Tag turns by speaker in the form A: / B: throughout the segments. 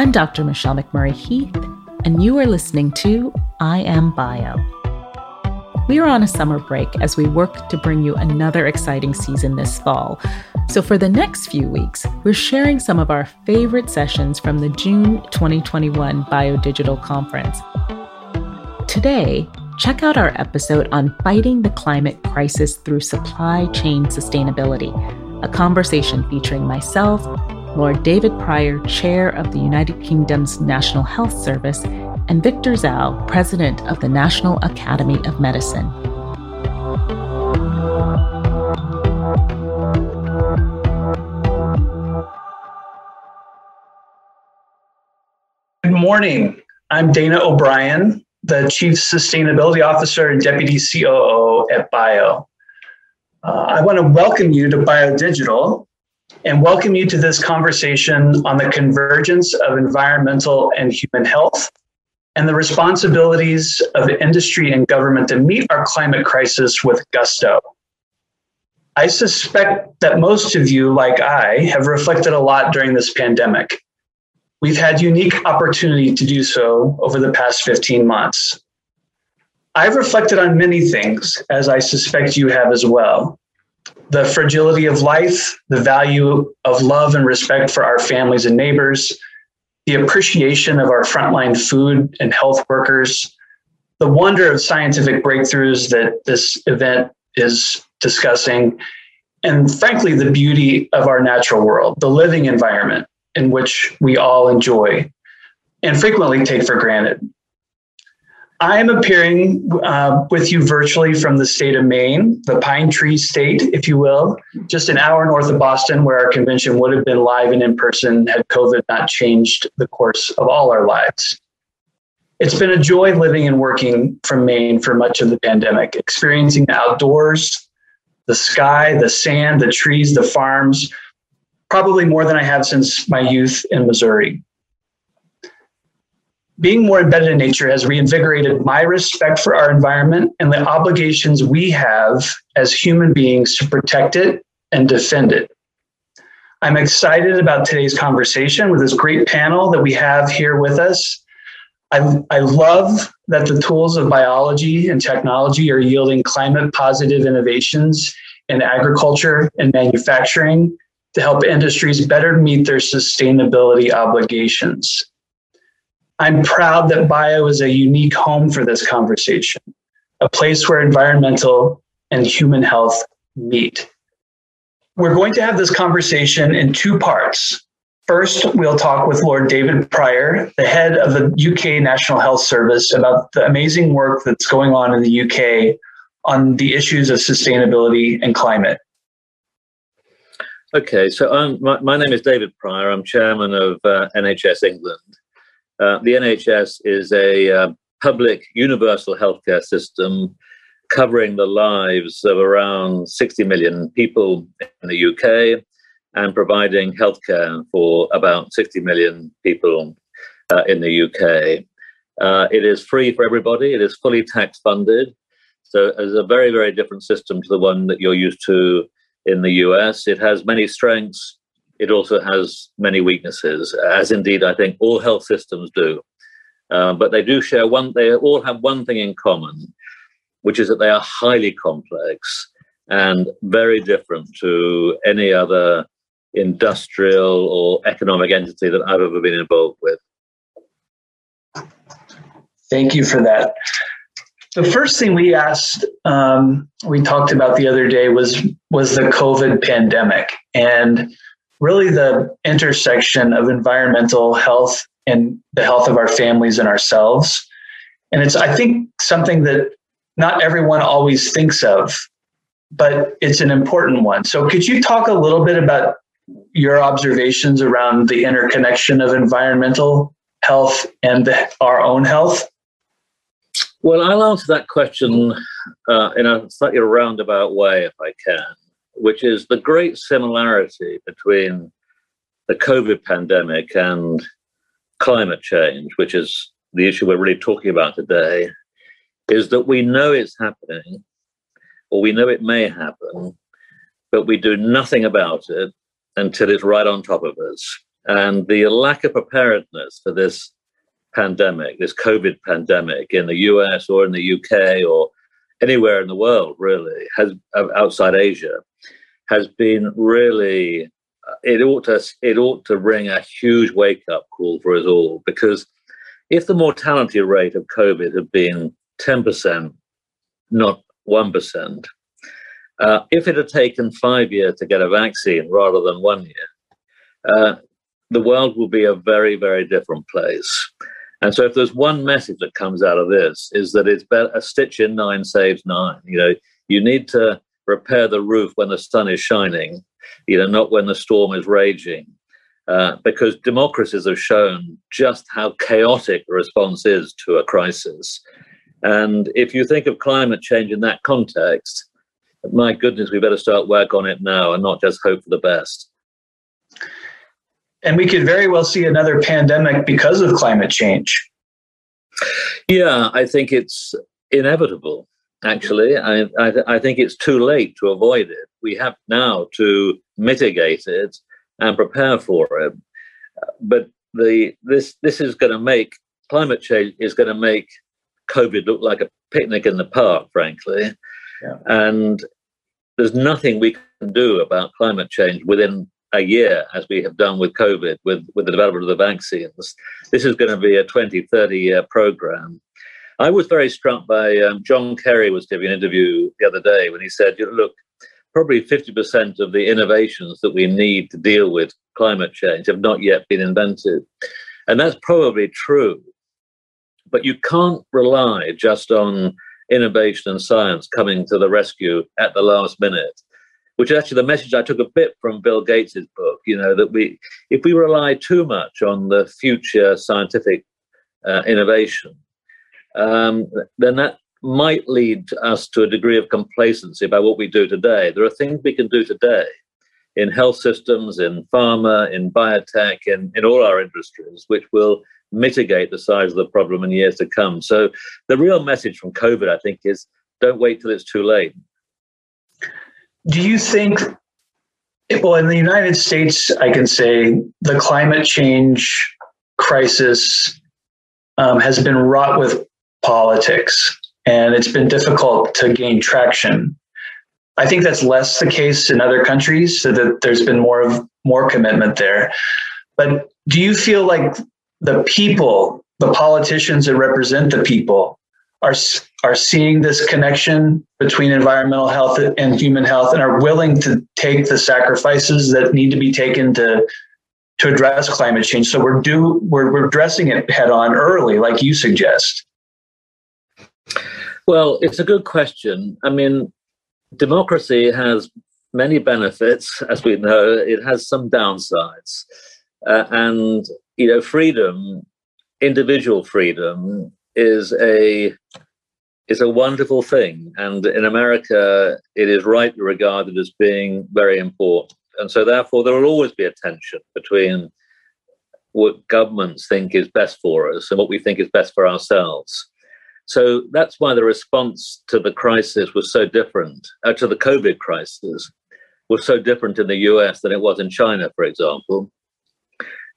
A: I'm Dr. Michelle McMurry Heath, and you are listening to I Am Bio. We are on a summer break as we work to bring you another exciting season this fall. So, for the next few weeks, we're sharing some of our favorite sessions from the June 2021 BioDigital Conference. Today, check out our episode on fighting the climate crisis through supply chain sustainability, a conversation featuring myself, Lord David Prior, Chair of the United Kingdom's National Health Service, and Victor Dzau, President of the National Academy of Medicine.
B: Good morning. I'm Dana O'Brien, the Chief Sustainability Officer and Deputy COO at Bio. Uh, I want to welcome you to BioDigital, and welcome you to this conversation on the convergence of environmental and human health and the responsibilities of industry and government to meet our climate crisis with gusto. I suspect that most of you, like I, have reflected a lot during this pandemic. We've had unique opportunity to do so over the past 15 months. I've reflected on many things, as I suspect you have as well the fragility of life, the value of love and respect for our families and neighbors, the appreciation of our frontline food and health workers, the wonder of scientific breakthroughs that this event is discussing, and frankly, the beauty of our natural world, the living environment in which we all enjoy and frequently take for granted. I am appearing uh, with you virtually from the state of Maine, the Pine Tree State, if you will, just an hour north of Boston, where our convention would have been live and in person had COVID not changed the course of all our lives. It's been a joy living and working from Maine for much of the pandemic, experiencing the outdoors, the sky, the sand, the trees, the farms, probably more than I have since my youth in Missouri being more embedded in nature has reinvigorated my respect for our environment and the obligations we have as human beings to protect it and defend it. I'm excited about today's conversation with this great panel that we have here with us. I, I love that the tools of biology and technology are yielding climate positive innovations in agriculture and manufacturing to help industries better meet their sustainability obligations. I'm proud that bio is a unique home for this conversation, a place where environmental and human health meet. We're going to have this conversation in two parts. First, we'll talk with Lord David Prior, the head of the UK National Health Service, about the amazing work that's going on in the UK on the issues of sustainability and climate.
C: Okay, so um, my, my, name is David Prior. I'm chairman of uh, NHS England. Uh, the NHS is a uh, public universal healthcare system covering the lives of around 60 million people in the UK and providing healthcare for about 60 million people uh, in the UK. Uh, it is free for everybody, it is fully tax funded. So it's a very, very different system to the one that you're used to in the US. It has many strengths it also has many weaknesses, as indeed I think all health systems do. Uh, but they do share one, they all have one thing in common, which is that they are highly complex and very different to any other industrial or economic entity that I've ever been involved with.
B: Thank you for that. The first thing we asked, um, we talked about the other day was was the COVID pandemic, and really the intersection of environmental health and the health of our families and ourselves. And it's, I think, something that not everyone always thinks of, but it's an important one. So, could you talk a little bit about your observations around the interconnection of environmental health and the, our own health?
C: Well, I'll answer that question uh, in a slightly roundabout way, if I can which is the great similarity between the COVID pandemic and climate change, which is the issue we're really talking about today, is that we know it's happening, or we know it may happen, but we do nothing about it until it's right on top of us. And the lack of preparedness for this pandemic, this COVID pandemic in the US or in the UK or anywhere in the world, really, has outside Asia, has been really. Uh, it ought to it ought to ring a huge wake up call for us all because if the mortality rate of COVID had been ten percent, not one percent, uh, if it had taken five years to get a vaccine rather than one year, uh, the world would be a very very different place. And so, if there's one message that comes out of this, is that it's better a stitch in nine saves nine. You know, you need to repair the roof when the sun is shining, you know, not when the storm is raging. Uh, because democracies have shown just how chaotic the response is to a crisis. And if you think of climate change in that context, my goodness, we better start work on it now and not just hope for the best.
B: And we could very well see another pandemic because of climate change.
C: Yeah, I think it's inevitable. Actually, I, I, I think it's too late to avoid it. We have now to mitigate it and prepare for it. But the this this is going to make climate change is going to make COVID look like a picnic in the park, frankly. Yeah. And there's nothing we can do about climate change within a year, as we have done with COVID, with, with the development of the vaccines. This is going to be a 20, 30 year program. I was very struck by um, John Kerry was giving an interview the other day when he said, you know, look, probably 50% of the innovations that we need to deal with climate change have not yet been invented. And that's probably true. But you can't rely just on innovation and science coming to the rescue at the last minute which is actually the message I took a bit from Bill Gates's book. You know that we, if we rely too much on the future scientific uh, innovation, um, then that might lead us to a degree of complacency about what we do today. There are things we can do today in health systems, in pharma, in biotech, in, in all our industries, which will mitigate the size of the problem in years to come. So the real message from COVID, I think, is don't wait till it's too late
B: do you think well in the united states i can say the climate change crisis um, has been wrought with politics and it's been difficult to gain traction. I think that's less the case in other countries so that there's been more of more commitment there. But do you feel like the people the politicians that represent the people are are seeing this connection between environmental health and human health and are willing to take the sacrifices that need to be taken to to address climate change. So we're do we're, we're addressing it head on early like you suggest.
C: Well it's a good question. I mean democracy has many benefits as we know. It has some downsides. Uh, and you know freedom individual freedom is a is a wonderful thing, and in America, it is rightly regarded as being very important. And so, therefore, there will always be a tension between what governments think is best for us and what we think is best for ourselves. So that's why the response to the crisis was so different, uh, to the COVID crisis was so different in the US than it was in China, for example.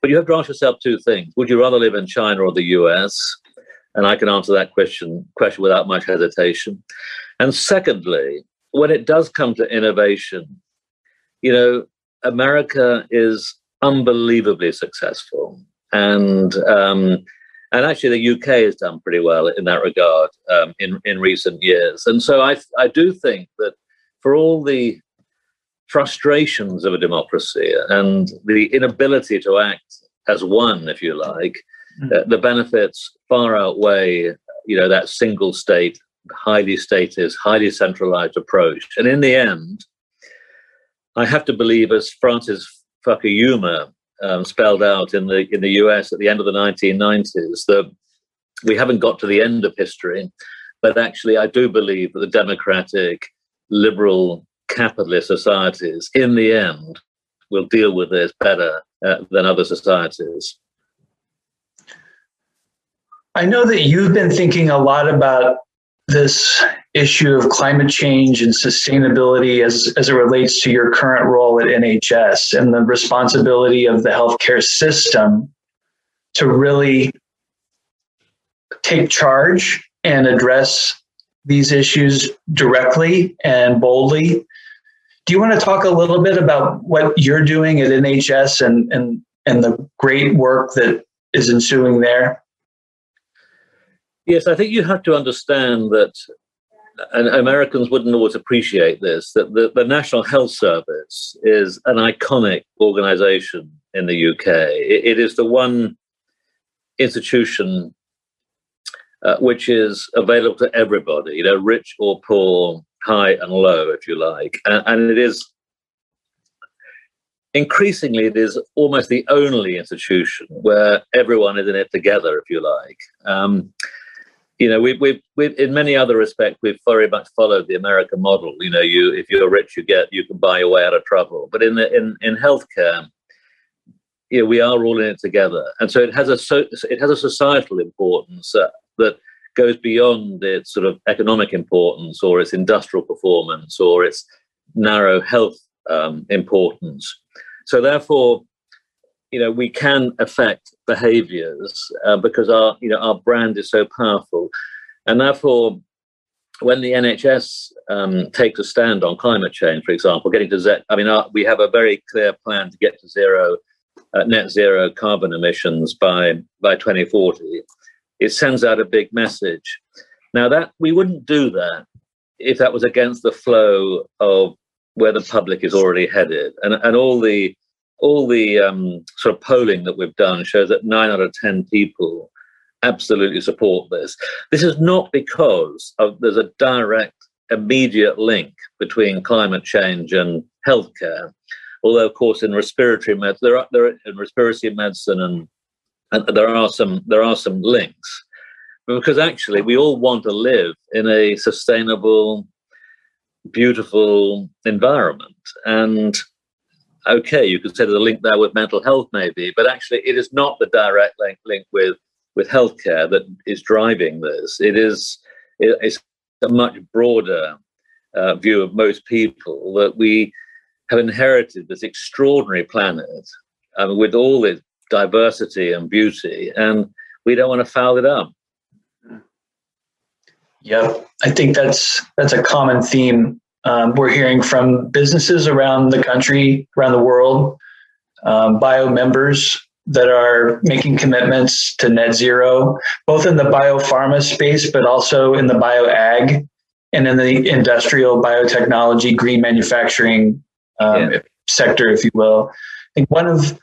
C: But you have to ask yourself two things. Would you rather live in China or the US? And I can answer that question, question without much hesitation. And secondly, when it does come to innovation, you know, America is unbelievably successful. And um, and actually, the UK has done pretty well in that regard um, in in recent years. And so I I do think that for all the frustrations of a democracy and the inability to act as one, if you like, mm. the benefits far outweigh, you know, that single state, highly statist, highly centralized approach. And in the end, I have to believe, as Francis Fukuyama um, spelled out in the in the US at the end of the 1990s, that we haven't got to the end of history, but actually, I do believe that the democratic, liberal, capitalist societies, in the end, will deal with this better uh, than other societies.
B: I know that you've been thinking a lot about this issue of climate change and sustainability as, as it relates to your current role at NHS and the responsibility of the healthcare system to really take charge and address these issues directly and boldly. Do you want to talk a little bit about what you're doing at NHS and, and, and the great work that is ensuing there?
C: Yes, I think you have to understand that and Americans wouldn't always appreciate this, that the, the, National Health Service is an iconic organization in the UK. it, it is the one institution uh, which is available to everybody, you know, rich or poor, high and low, if you like. And, and it is increasingly, it is almost the only institution where everyone is in it together, if you like. Um, you know, we've, we've, we've, in many other respects, we've very much followed the American model. You know, you if you're rich, you get you can buy your way out of trouble. But in the, in in healthcare, you know, we are all in it together, and so it has a so it has a societal importance uh, that goes beyond its sort of economic importance or its industrial performance or its narrow health um, importance. So therefore, you know we can affect behaviors uh, because our you know our brand is so powerful. And therefore when the nhs um, takes a stand on climate change for example getting to z i mean our, we have a very clear plan to get to zero uh, net zero carbon emissions by by 2040 it sends out a big message. Now that we wouldn't do that if that was against the flow of where the public is already headed. And and all the all the um, sort of polling that we've done shows that nine out of 10 people absolutely support this. This is not because of, there's a direct, immediate link between climate change and healthcare. Although, of course, in respiratory medicine, there are, there are, in respiratory medicine and, and there are some there are some links, because actually we all want to live in a sustainable, beautiful environment, and okay, you could say there's a link there with mental health, maybe, but actually, it is not the direct link, link with with healthcare that is driving this. It is it's a much broader uh, view of most people that we have inherited this extraordinary planet um, with all its diversity and beauty, and we don't want to foul it up.
B: Yeah, I think that's that's a common theme um, we're hearing from businesses around the country, around the world, um, bio members that are making commitments to net zero, both in the biopharma space, but also in the bioag and in the industrial biotechnology, green manufacturing um, yeah. sector, if you will. I think one of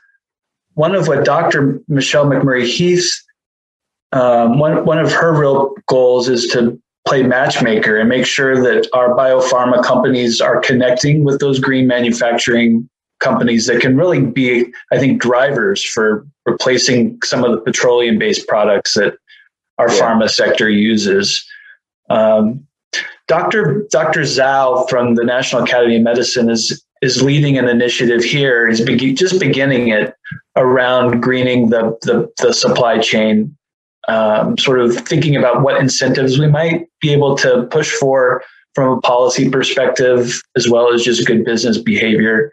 B: one of what Dr. Michelle McMurry Heath, um, one one of her real goals is to play matchmaker and make sure that our biopharma companies are connecting with those green manufacturing companies that can really be, I think, drivers for replacing some of the petroleum based products that our yeah. pharma sector uses. Um, Dr. Dr. Dzau from the National Academy of Medicine is is leading an initiative here. He's be- just beginning it around greening the, the, the supply chain um, sort of thinking about what incentives we might be able to push for from a policy perspective, as well as just good business behavior.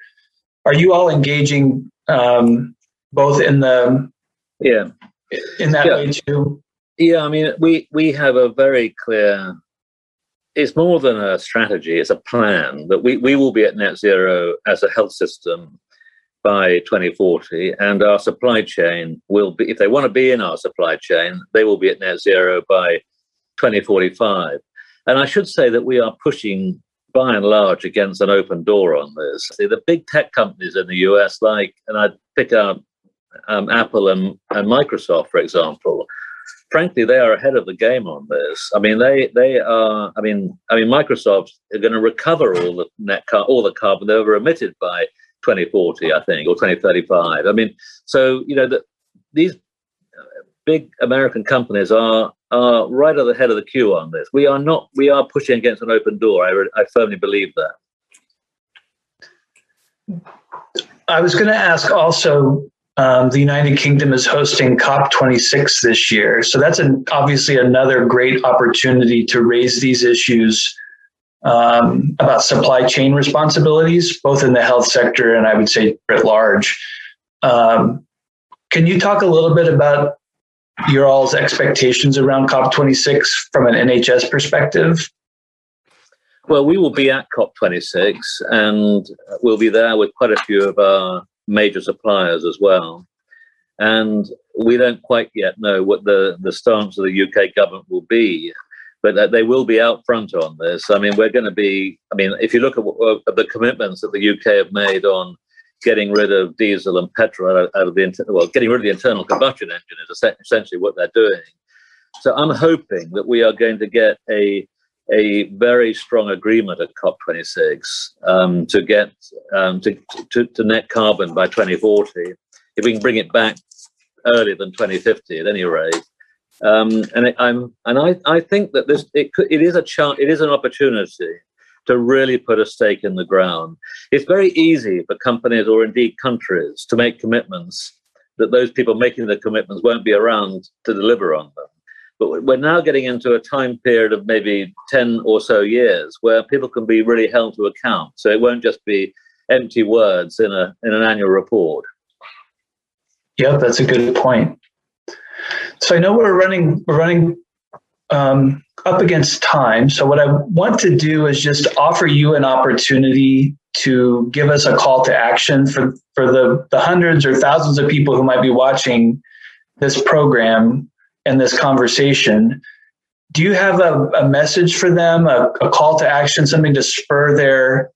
B: Are you all engaging um, both in the
C: yeah
B: in that yeah. way too?
C: Yeah, I mean, we we have a very clear. It's more than a strategy; it's a plan that we we will be at net zero as a health system by 2040, and our supply chain will be, if they want to be in our supply chain, they will be at net zero by 2045. And I should say that we are pushing by and large against an open door on this. See, the big tech companies in the US, like, and I pick out um, Apple and, and Microsoft, for example, frankly, they are ahead of the game on this. I mean, they they are. I mean, I mean, Microsoft are going to recover all the net car, all the carbon they were emitted by 2040, I think, or 2035. I mean, so you know that these big American companies are are right at the head of the queue on this. We are not. We are pushing against an open door. I, I firmly believe that.
B: I was going to ask also um, the United Kingdom is hosting COP26 this year. So that's an, obviously another great opportunity to raise these issues um, about supply chain responsibilities, both in the health sector and I would say at large. Um, can you talk a little bit about your all's expectations around COP26 from an NHS perspective?
C: Well, we will be at COP26 and we'll be there with quite a few of our major suppliers as well. And we don't quite yet know what the, the stance of the UK government will be, but they will be out front on this. I mean, we're going to be, I mean, if you look at, what, at the commitments that the UK have made on getting rid of diesel and petrol out of the well, getting rid of the internal combustion engine is essentially what they're doing. So I'm hoping that we are going to get a a very strong agreement at COP26 um, to get um, to, to, to, net carbon by 2040. If we can bring it back earlier than 2050, at any rate. Um, and it, I'm and I, I think that this it, could, it is a chance it is an opportunity to really put a stake in the ground. It's very easy for companies or indeed countries to make commitments that those people making the commitments won't be around to deliver on them. But we're now getting into a time period of maybe 10 or so years where people can be really held to account. So it won't just be empty words in, a, in an annual report.
B: Yeah, that's a good point. So I know we're running we're running um, up against time. So what I want to do is just offer you an opportunity to give us a call to action for, for the, the hundreds or thousands of people who might be watching this program and this conversation. Do you have a, a message for them, a, a call to action, something to spur their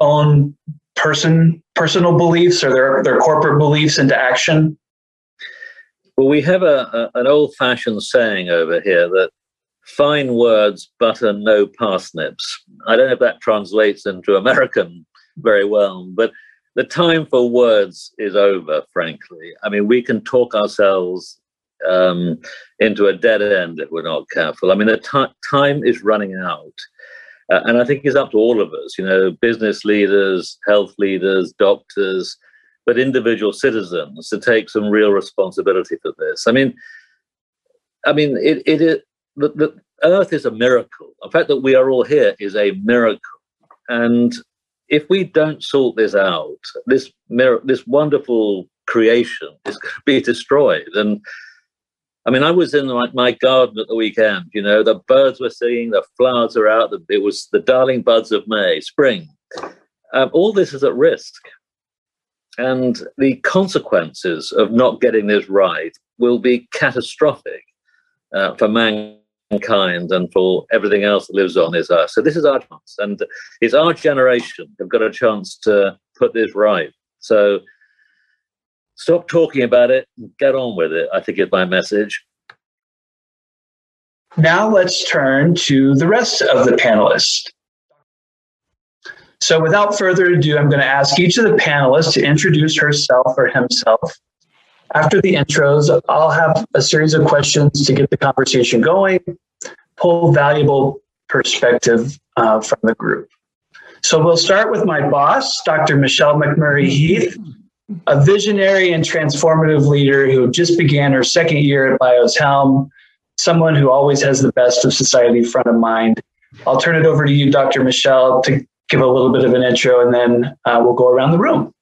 B: own person personal beliefs or their, their corporate beliefs into action?
C: Well, we have a, a an old fashioned saying over here that fine words, butter, no parsnips. I don't know if that translates into American very well, but the time for words is over, frankly. I mean, we can talk ourselves um, into a dead end if we're not careful. I mean, the t- time is running out. Uh, and I think it's up to all of us, you know, business leaders, health leaders, doctors, but individual citizens to take some real responsibility for this. I mean, I mean, it, it, it the, the Earth is a miracle. The fact that we are all here is a miracle. And if we don't sort this out, this mir- this wonderful creation is going to be destroyed. And I mean, I was in like my garden at the weekend. You know, the birds were singing, the flowers are out. It was the darling buds of May, spring. Um, all this is at risk, and the consequences of not getting this right will be catastrophic uh, for mankind and for everything else that lives on this earth. So this is our chance, and it's our generation have got a chance to put this right. So stop talking about it, get on with it. I think is my message.
B: Now let's turn to the rest of the panelists. So without further ado, I'm going to ask each of the panelists to introduce herself or himself after the intros, I'll have a series of questions to get the conversation going, pull valuable perspective uh, from the group. So we'll start with my boss, Dr. Michelle McMurry Heath, a visionary and transformative leader who just began her second year at BIO's helm, someone who always has the best of society front of mind. I'll turn it over to you, Dr. Michelle, to give a little bit of an intro, and then uh, we'll go around the room.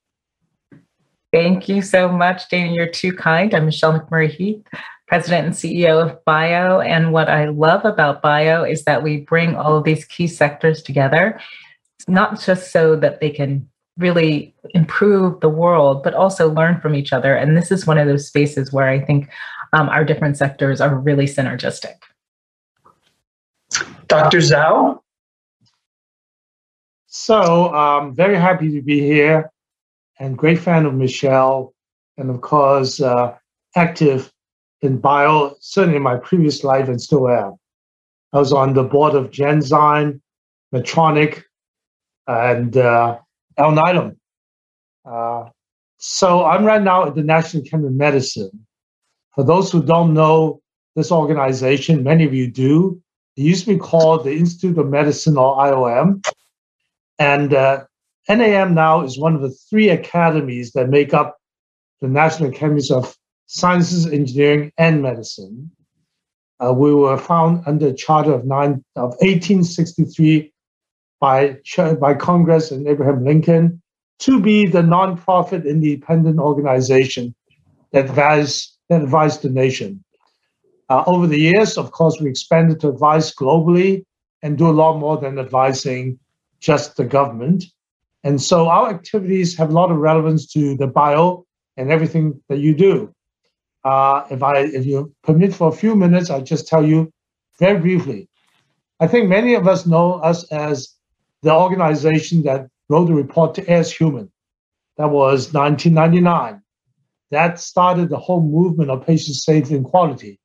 A: Thank you so much, Dana. You're too kind. I'm Michelle McMurry Heath, President and CEO of BIO. And what I love about BIO is that we bring all of these key sectors together, not just so that they can really improve the world, but also learn from each other. And this is one of those spaces where I think um, our different sectors are really synergistic.
B: Dr. Dzau?
D: So I'm um, very happy to be here and great fan of Michelle, and of course, uh, active in bio, certainly in my previous life and still am. I was on the board of Genzyme, Medtronic, and uh, Alnylam. Uh, so I'm right now at the National Academy of Medicine. For those who don't know this organization, many of you do. It used to be called the Institute of Medicine or IOM. And uh, NAM now is one of the three academies that make up the National Academies of Sciences, Engineering, and Medicine. Uh, we were found under Charter of, nine, of 1863 by, by Congress and Abraham Lincoln to be the nonprofit independent organization that advised, that the nation. Uh, over the years, of course, we expanded to advise globally and do a lot more than advising just the government. And so our activities have a lot of relevance to the bio and everything that you do. Uh, if I, if you permit for a few minutes, I'll just tell you very briefly. I think many of us know us as the organization that wrote the report To Err Is Human. That was 1999. That started the whole movement of patient safety and quality.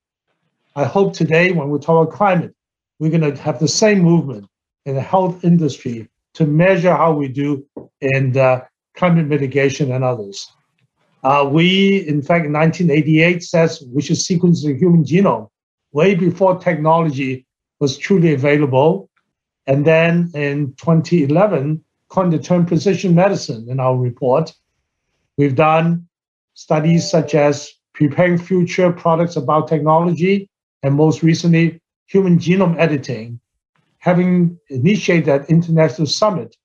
D: I hope today, when we talk about climate, we're going to have the same movement in the health industry to measure how we do in uh, climate mitigation and others. Uh, we, in fact, in 1988 says we should sequence the human genome way before technology was truly available. And then in 2011, coined the term precision medicine in our report. We've done studies such as preparing future products about technology, and most recently, human genome editing, having initiated that international summit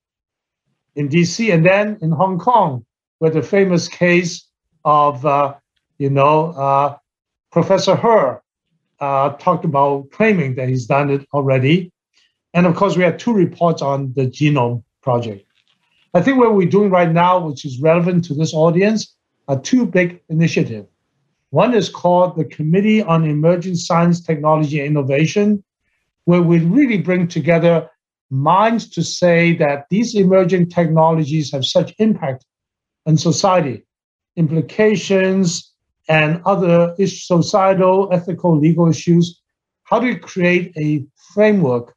D: in DC and then in Hong Kong, where the famous case of, uh, you know, uh, Professor He uh, talked about claiming that he's done it already. And of course, we had two reports on the genome project. I think what we're doing right now, which is relevant to this audience, are two big initiatives. One is called the Committee on Emerging Science, Technology, and Innovation, where we really bring together minds to say that these emerging technologies have such impact on society, implications, and other societal, ethical, legal issues. How do we create a framework,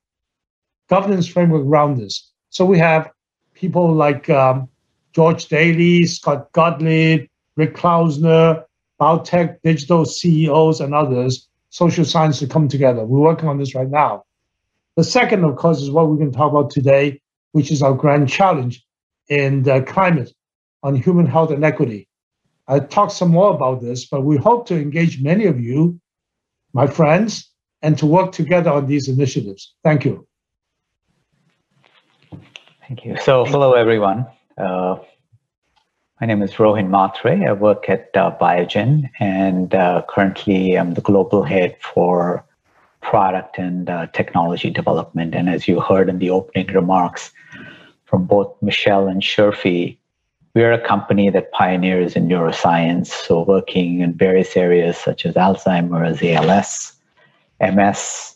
D: governance framework around this? So we have people like um, George Daley, Scott Gottlieb, Rick Klausner, biotech, digital CEOs, and others, social science to come together. We're working on this right now. The second, of course, is what we're going to talk about today, which is our grand challenge in the climate on human health and equity. I'll talk some more about this, but we hope to engage many of you, my friends, and to work together on these initiatives. Thank you.
E: Thank you. So, hello everyone. Uh, my name is Rohin Mhatre. I work at uh, Biogen, and uh, currently I'm the global head for product and uh, technology development. And as you heard in the opening remarks from both Michelle and Sherfi, we are a company that pioneers in neuroscience, so working in various areas such as Alzheimer's, ALS, MS,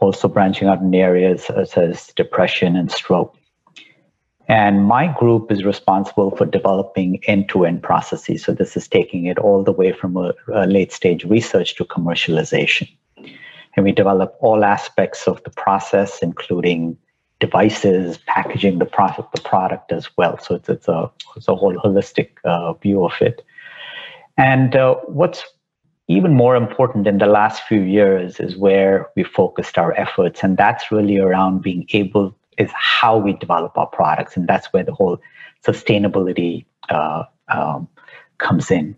E: also branching out in areas such as depression and stroke. And my group is responsible for developing end to end processes. So, this is taking it all the way from a, a late stage research to commercialization. And we develop all aspects of the process, including devices, packaging the product, the product as well. So, it's, it's, a, it's a whole holistic uh, view of it. And uh, what's even more important in the last few years is where we focused our efforts. And that's really around being able is how we develop our products, and that's where the whole sustainability uh, um, comes in.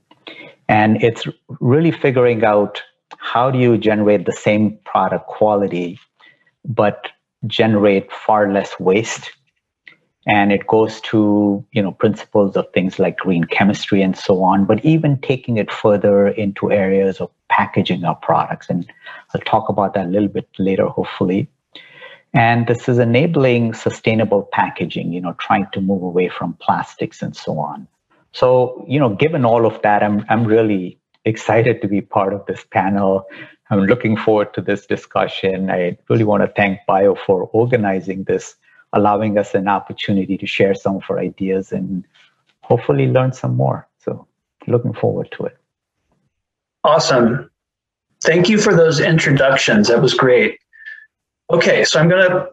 E: And it's really figuring out how do you generate the same product quality, but generate far less waste. And it goes to you know principles of things like green chemistry and so on, but even taking it further into areas of packaging our products. And I'll talk about that a little bit later, hopefully. And this is enabling sustainable packaging, you know, trying to move away from plastics and so on. So, you know, given all of that, I'm, I'm really excited to be part of this panel. I'm looking forward to this discussion. I really want to thank Bio for organizing this, allowing us an opportunity to share some of our ideas and hopefully learn some more. So, looking forward to it.
B: Awesome. Thank you for those introductions. That was great. Okay, so I'm going to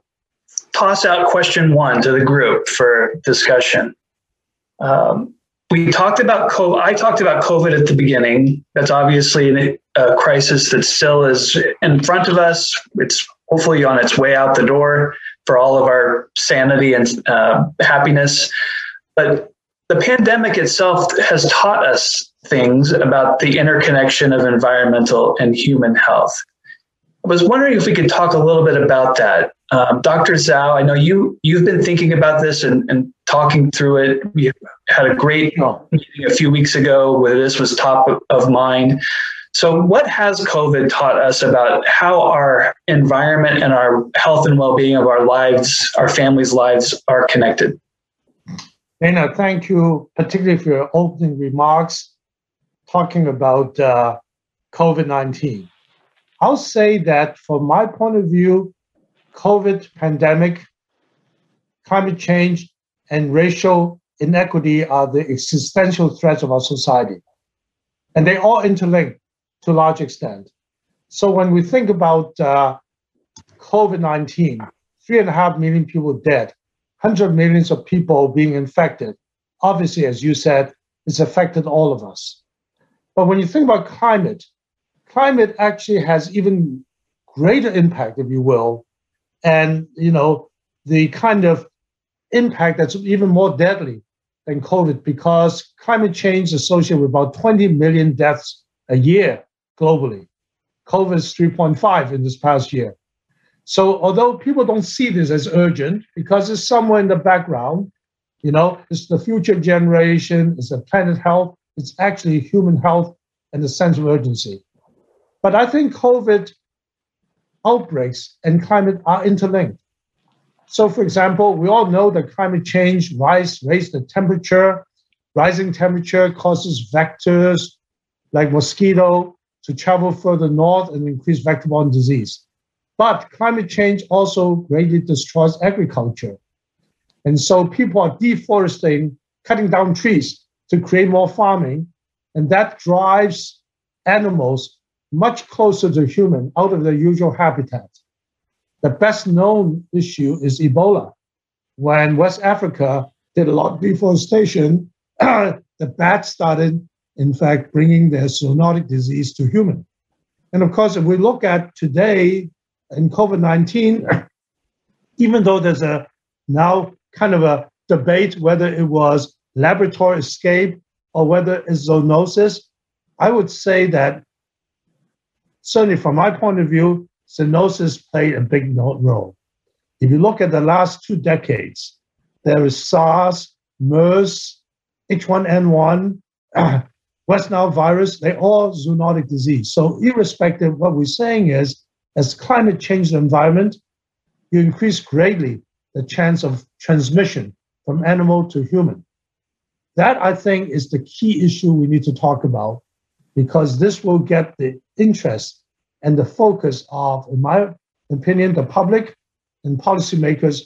B: toss out question one to the group for discussion. Um, we talked about COVID. I talked about COVID at the beginning. That's obviously a crisis that still is in front of us. It's hopefully on its way out the door for all of our sanity and uh, happiness. But the pandemic itself has taught us things about the interconnection of environmental and human health. I was wondering if we could talk a little bit about that. Um, Dr. Dzau, I know you you've been thinking about this and, and talking through it. We had a great meeting a few weeks ago where this was top of mind. So, what has COVID taught us about how our environment and our health and well being of our lives, our families' lives, are connected?
D: Dana, thank you, particularly for your opening remarks talking about uh, COVID 19. I'll say that from my point of view, COVID pandemic, climate change, and racial inequity are the existential threats of our society. And they all interlink to a large extent. So when we think about uh, COVID 19, three and a half million people dead, hundred millions of people being infected, obviously, as you said, it's affected all of us. But when you think about climate, climate actually has even greater impact, if you will, and you know the kind of impact that's even more deadly than COVID because climate change is associated with about 20 million deaths a year globally. COVID is 3.5 in this past year. So although people don't see this as urgent because it's somewhere in the background, you know, it's the future generation, it's the planet health, it's actually human health and the sense of urgency. But I think COVID outbreaks and climate are interlinked. So, for example, we all know that climate change rise, raise the temperature. Rising temperature causes vectors like mosquito to travel further north and increase vector-borne disease. But climate change also greatly destroys agriculture. And so people are deforesting, cutting down trees to create more farming. And that drives animals much closer to human out of their usual habitat. The best known issue is Ebola. When West Africa did a lot of deforestation, the bats started, in fact, bringing their zoonotic disease to human. And of course, if we look at today in COVID 19, even though there's a now kind of a debate whether it was laboratory escape or whether it's zoonosis, I would say that certainly from my point of view, zoonosis played a big role. If you look at the last two decades, there is SARS, MERS, H1N1, West Nile virus, they all zoonotic disease. So irrespective, what we're saying is, as climate change the environment, you increase greatly the chance of transmission from animal to human. That, I think, is the key issue we need to talk about because this will get the interest and the focus of, in my opinion, the public and policymakers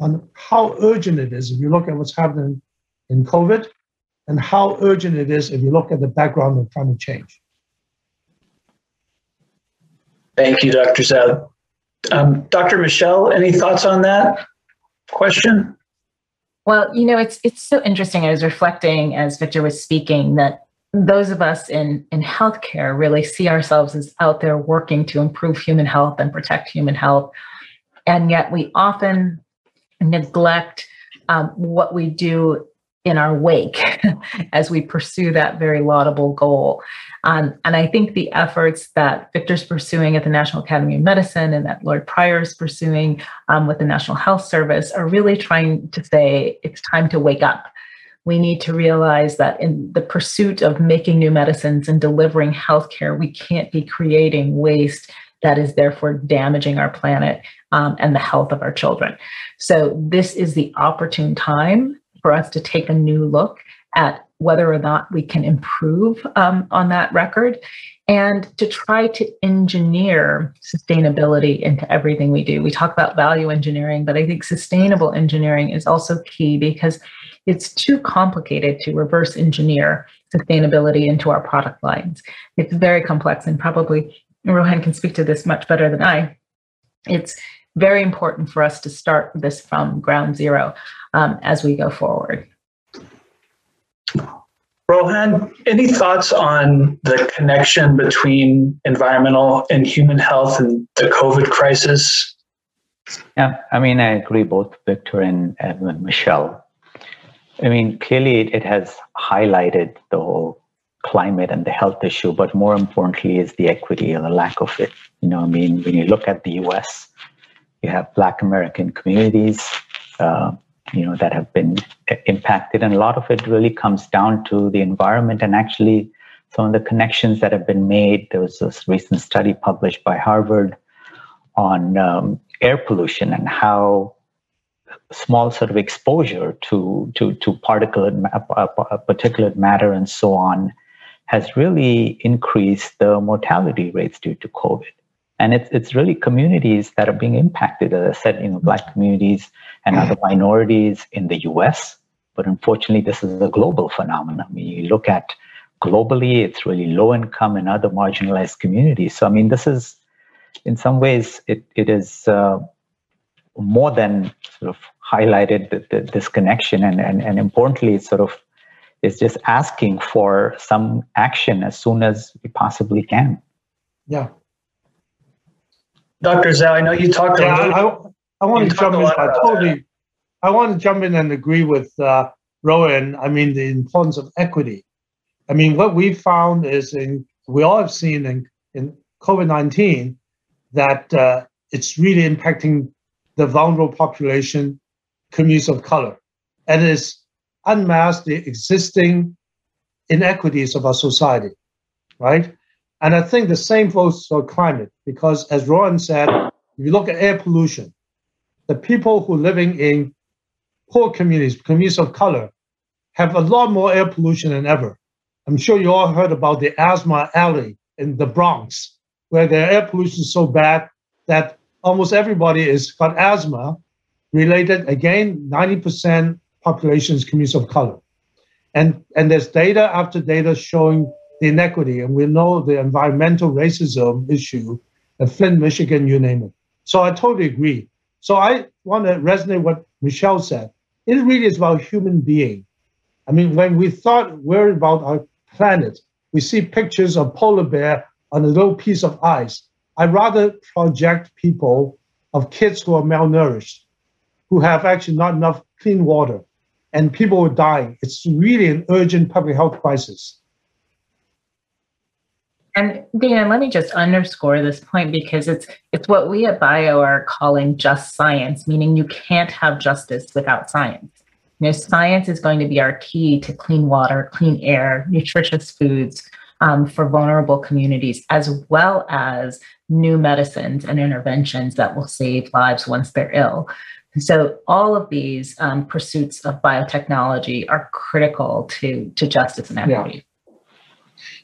D: on how urgent it is if you look at what's happening in COVID and how urgent it is if you look at the background of climate change.
B: Thank you, Dr. Dzau. Um, Dr. Michelle, any thoughts on that question?
A: Well, you know, it's it's so interesting. I was reflecting as Victor was speaking that those of us in, in healthcare really see ourselves as out there working to improve human health and protect human health. And yet we often neglect um, what we do in our wake as we pursue that very laudable goal. Um, and I think the efforts that Victor's pursuing at the National Academy of Medicine and that Lord Prior is pursuing um, with the National Health Service are really trying to say it's time to wake up we need to realize that in the pursuit of making new medicines and delivering healthcare, we can't be creating waste that is therefore damaging our planet um, and the health of our children. So, this is the opportune time for us to take a new look at whether or not we can improve um, on that record and to try to engineer sustainability into everything we do. We talk about value engineering, but I think sustainable engineering is also key because it's too complicated to reverse engineer sustainability into our product lines. It's very complex, and probably Rohin can speak to this much better than I. It's very important for us to start this from ground zero um, as we go forward.
B: Rohin, any thoughts on the connection between environmental and human health and the COVID crisis?
E: Yeah, I mean, I agree both Victor and, and Michelle. I mean, clearly it, it has highlighted the whole climate and the health issue, but more importantly is the equity or the lack of it. You know, I mean, when you look at the U.S., you have Black American communities, uh, you know, that have been impacted, and a lot of it really comes down to the environment and actually some of the connections that have been made. There was this recent study published by Harvard on um, air pollution and how small sort of exposure to to to particulate uh, uh, particulate matter and so on has really increased the mortality rates due to COVID. And it's it's really communities that are being impacted, as I said, you know, black communities and other minorities in the US. But unfortunately, this is a global phenomenon. I mean, you look at globally, it's really low income and other marginalized communities. So I mean, this is in some ways it, it is uh, more than sort of highlighted the, the, this connection. And, and, and importantly it's sort of is just asking for some action as soon as we possibly can.
D: Yeah.
B: Dr Dzau i know you talked
D: yeah, I, I, I, want to jump in. i totally. i want to jump in and agree with uh, Rohin. I mean the importance of equity. I mean what we found is in we all have seen in, in covid-19 that uh, it's really impacting the vulnerable population communities of color and it's unmasked the existing inequities of our society, right? And I think the same goes for climate, because as Rohin said, if you look at air pollution, the people who are living in poor communities, communities of color, have a lot more air pollution than ever. I'm sure you all heard about the asthma alley in the Bronx, where the air pollution is so bad that almost everybody is got asthma related. Again, 90% population is communities of color. And, and there's data after data showing the inequity. And we know the environmental racism issue in Flint, Michigan, you name it. So I totally agree. So I want to resonate what Michelle said. It really is about human being. I mean, when we thought we're about our planet, we see pictures of polar bear on a little piece of ice. I rather project people of kids who are malnourished, who have actually not enough clean water, and people are dying. It's really an urgent public health crisis.
A: And Dan, let me just underscore this point because it's it's what we at Bio are calling just science, meaning you can't have justice without science. You know, science is going to be our key to clean water, clean air, nutritious foods um, for vulnerable communities, as well as new medicines and interventions that will save lives once they're ill. So all of these um, pursuits of biotechnology are critical to, to justice and equity. Yeah.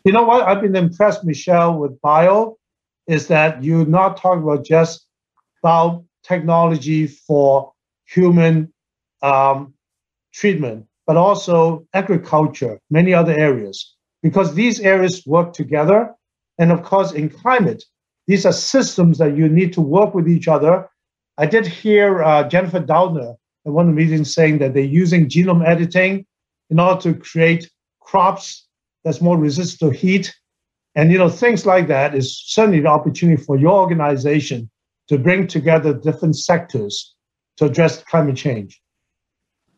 D: You know what? I've been impressed, Michelle, with bio, is that you're not talking about just about technology for human um, treatment, but also agriculture, many other areas, because these areas work together. And of course, in climate, these are systems that you need to work with each other I did hear uh, Jennifer Doudna at one of the meetings saying that they're using genome editing in order to create crops that's more resistant to heat. And you know, things like that is certainly the opportunity for your organization to bring together different sectors to address climate change.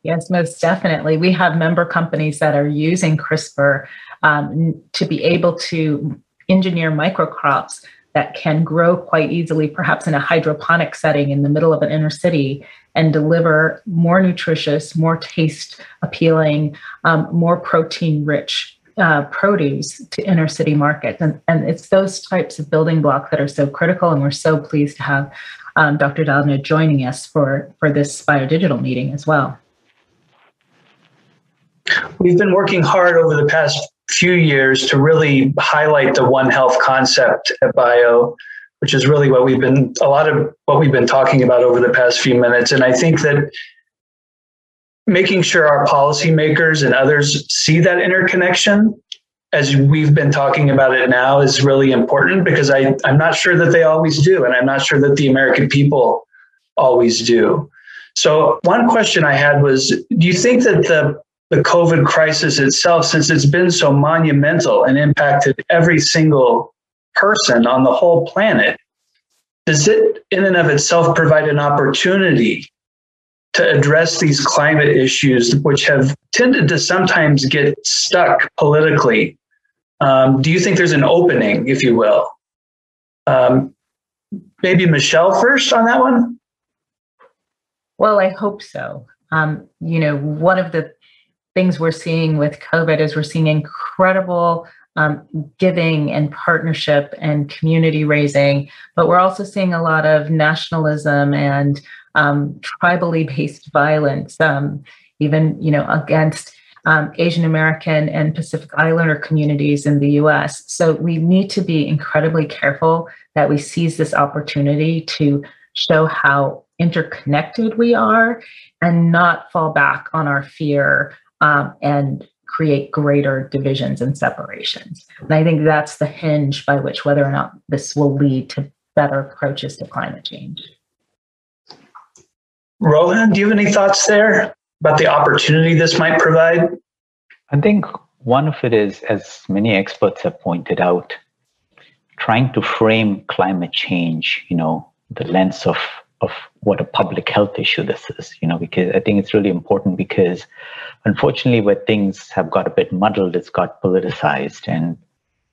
A: Yes, most definitely. We have member companies that are using CRISPR um, to be able to engineer microcrops that can grow quite easily, perhaps in a hydroponic setting in the middle of an inner city, and deliver more nutritious, more taste appealing, um, more protein rich uh, produce to inner city markets. And, and it's those types of building blocks that are so critical. And we're so pleased to have um, Dr. Doudna joining us for, for this biodigital meeting as well.
B: We've been working hard over the past few years to really highlight the One Health concept at Bio, which is really what we've been a lot of what we've been talking about over the past few minutes. And I think that making sure our policymakers and others see that interconnection as we've been talking about it now is really important because I, I'm not sure that they always do. And I'm not sure that the American people always do. So, one question I had was Do you think that the the COVID crisis itself, since it's been so monumental and impacted every single person on the whole planet, does it in and of itself provide an opportunity to address these climate issues, which have tended to sometimes get stuck politically. Um, do you think there's an opening, if you will? Um, maybe Michelle first on that one.
A: Well, I hope so. Um, you know, one of the things we're seeing with COVID is we're seeing incredible um, giving and partnership and community raising, but we're also seeing a lot of nationalism and um, tribally based violence, um, even you know against um, Asian American and Pacific Islander communities in the U.S. So we need to be incredibly careful that we seize this opportunity to show how interconnected we are and not fall back on our fear um, and create greater divisions and separations. And I think that's the hinge by which whether or not this will lead to better approaches to climate change.
B: Rohin, do you have any thoughts there about the opportunity this might provide?
E: I think one of it is, as many experts have pointed out, trying to frame climate change, you know, the lens of of what a public health issue this is, you know, because I think it's really important because unfortunately where things have got a bit muddled, it's got politicized. And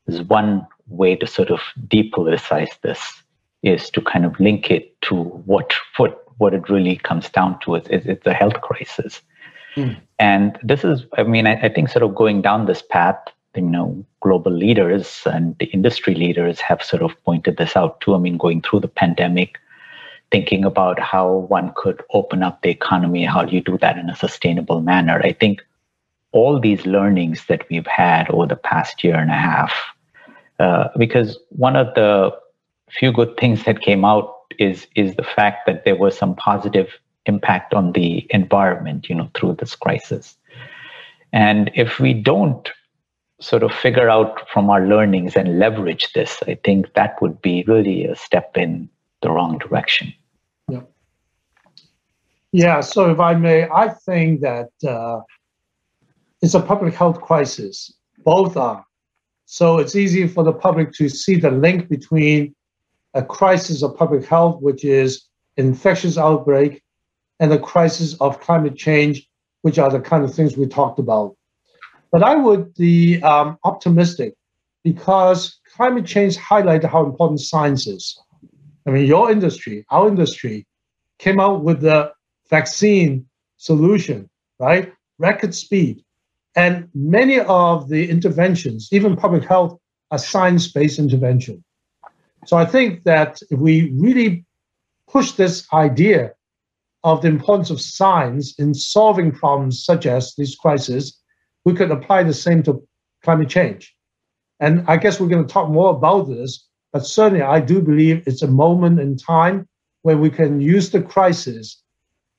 E: there's one way to sort of depoliticize this is to kind of link it to what what what it really comes down to is, is it's a health crisis. Mm. And this is, I mean, I, I think sort of going down this path, you know, global leaders and the industry leaders have sort of pointed this out too. I mean, going through the pandemic, thinking about how one could open up the economy, how do you do that in a sustainable manner? I think all these learnings that we've had over the past year and a half, uh, because one of the few good things that came out is is the fact that there was some positive impact on the environment, you know, through this crisis. And if we don't sort of figure out from our learnings and leverage this, I think that would be really a step in the wrong direction.
D: Yeah, so if I may, I think that uh, it's a public health crisis. Both are. So it's easy for the public to see the link between a crisis of public health, which is infectious outbreak, and the crisis of climate change, which are the kind of things we talked about. But I would be um, optimistic because climate change highlighted how important science is. I mean, your industry, our industry, came out with the vaccine solution, right? Record speed. And many of the interventions, even public health, are science based intervention. So I think that if we really push this idea of the importance of science in solving problems such as this crisis, we could apply the same to climate change. And I guess we're going to talk more about this, but certainly I do believe it's a moment in time where we can use the crisis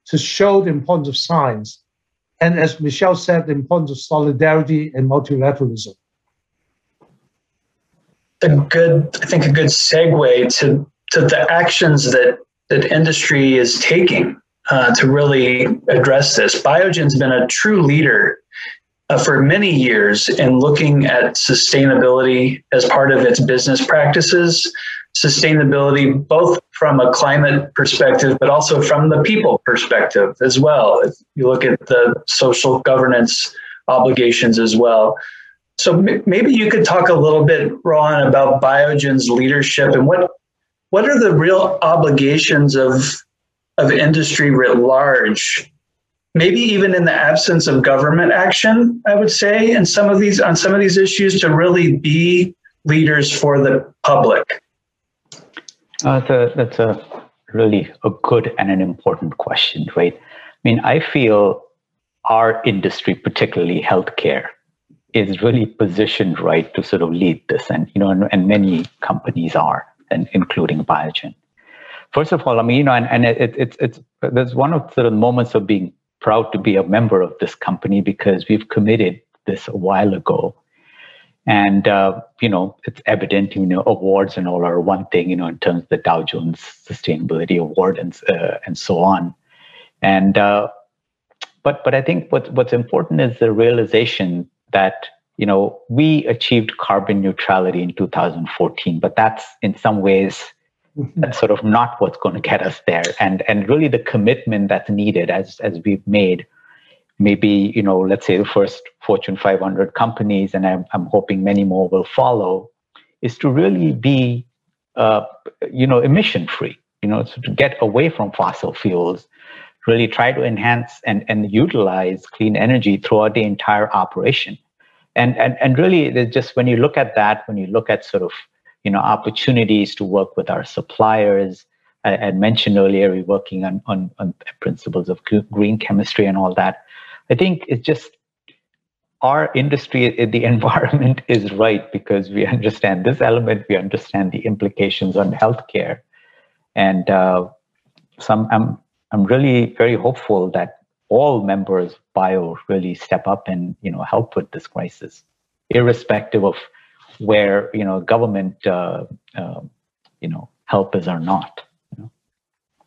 D: to show the importance of science. And as Michelle said, the importance of solidarity and multilateralism.
B: A good, I think, a good segue to, to the actions that, that industry is taking uh, to really address this. Biogen's been a true leader uh, for many years in looking at sustainability as part of its business practices, sustainability both from a climate perspective, but also from the people perspective as well. If you look at the social governance obligations as well. So m- maybe you could talk a little bit, Ron, about Biogen's leadership and what what are the real obligations of of industry writ large maybe even in the absence of government action, I would say, in some of these on some of these issues to really be leaders for the public?
E: Uh, that's, a, that's a really a good and an important question, right? I mean, I feel our industry, particularly healthcare, is really positioned right to sort of lead this, and you know, and, and many companies are, and including Biogen. First of all, I mean, you know, and, and it, it's it's there's one of the moments of being proud to be a member of this company because we've committed this a while ago. And, uh, you know, it's evident, you know, awards and all are one thing, you know, in terms of the Dow Jones Sustainability Award and, uh, and so on. And, uh, but, but I think what's, what's important is the realization that, you know, we achieved carbon neutrality in 2014, but that's in some ways Mm-hmm. that's sort of not what's going to get us there and and really the commitment that's needed as as we've made maybe you know let's say the first fortune 500 companies and i'm, I'm hoping many more will follow is to really be uh, you know emission free you know so to get away from fossil fuels really try to enhance and, and utilize clean energy throughout the entire operation and, and and really just when you look at that when you look at sort of you know opportunities to work with our suppliers I had mentioned earlier, we're working on, on, on principles of green chemistry and all that. I think it's just our industry, the environment is right because we understand this element, we understand the implications on healthcare, and uh, some I'm I'm really very hopeful that all members bio really step up and you know help with this crisis, irrespective of where you know government uh, uh, you know help is or not.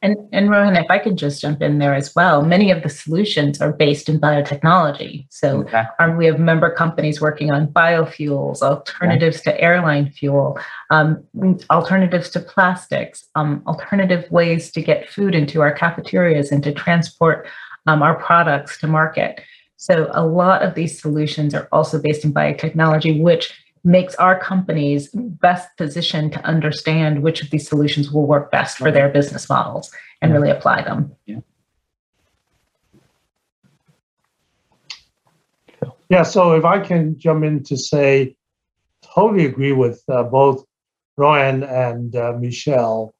A: And, and Rohin, if I could just jump in there as well, many of the solutions are based in biotechnology. So um, we have member companies working on biofuels, alternatives yeah. to airline fuel, um, alternatives to plastics, um, alternative ways to get food into our cafeterias and to transport um, our products to market. So a lot of these solutions are also based in biotechnology, which makes our companies best positioned to understand which of these solutions will work best for their business models and really apply them.
E: Yeah.
D: Yeah, so if I can jump in to say, totally agree with uh, both Rohin and uh, Michelle.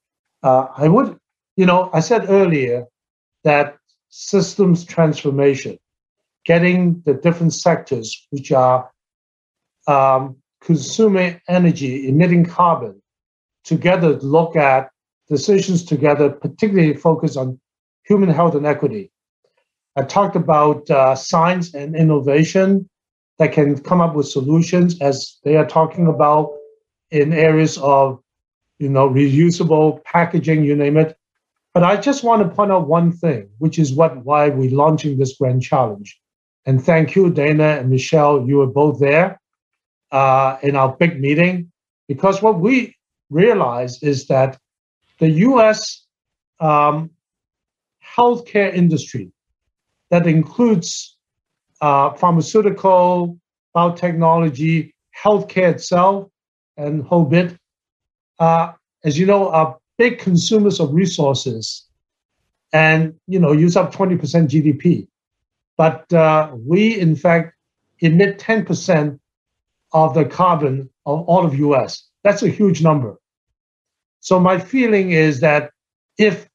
D: Uh, I would, you know, I said earlier that systems transformation, getting the different sectors which are um, consuming energy, emitting carbon, together look at decisions together, particularly focus on human health and equity. I talked about uh, science and innovation that can come up with solutions as they are talking about in areas of you know reusable packaging you name it. But i just want to point out one thing which is what why we're launching this grand challenge. And thank you dana and michelle you were both there uh, in our big meeting because what we realize is that the U.S. Um, healthcare industry that includes uh, pharmaceutical, biotechnology, healthcare itself, and whole bit, uh, as you know, are big consumers of resources, and you know use up 20% GDP. But uh, we, in fact, emit 10% of the carbon of all of US. That's a huge number. So my feeling is that if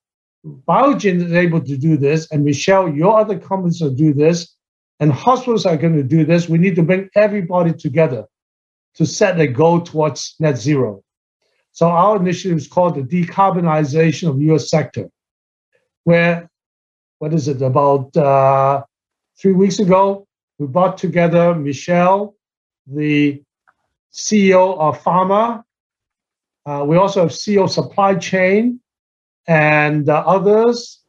D: Biogen is able to do this, and Michelle, your other companies will do this, and hospitals are going to do this, we need to bring everybody together to set a goal towards net zero. So our initiative is called the decarbonization of U.S. sector, where what is it about uh, three weeks ago we brought together Michelle, the CEO of pharma. Uh, we also have CEO supply chain and uh, others.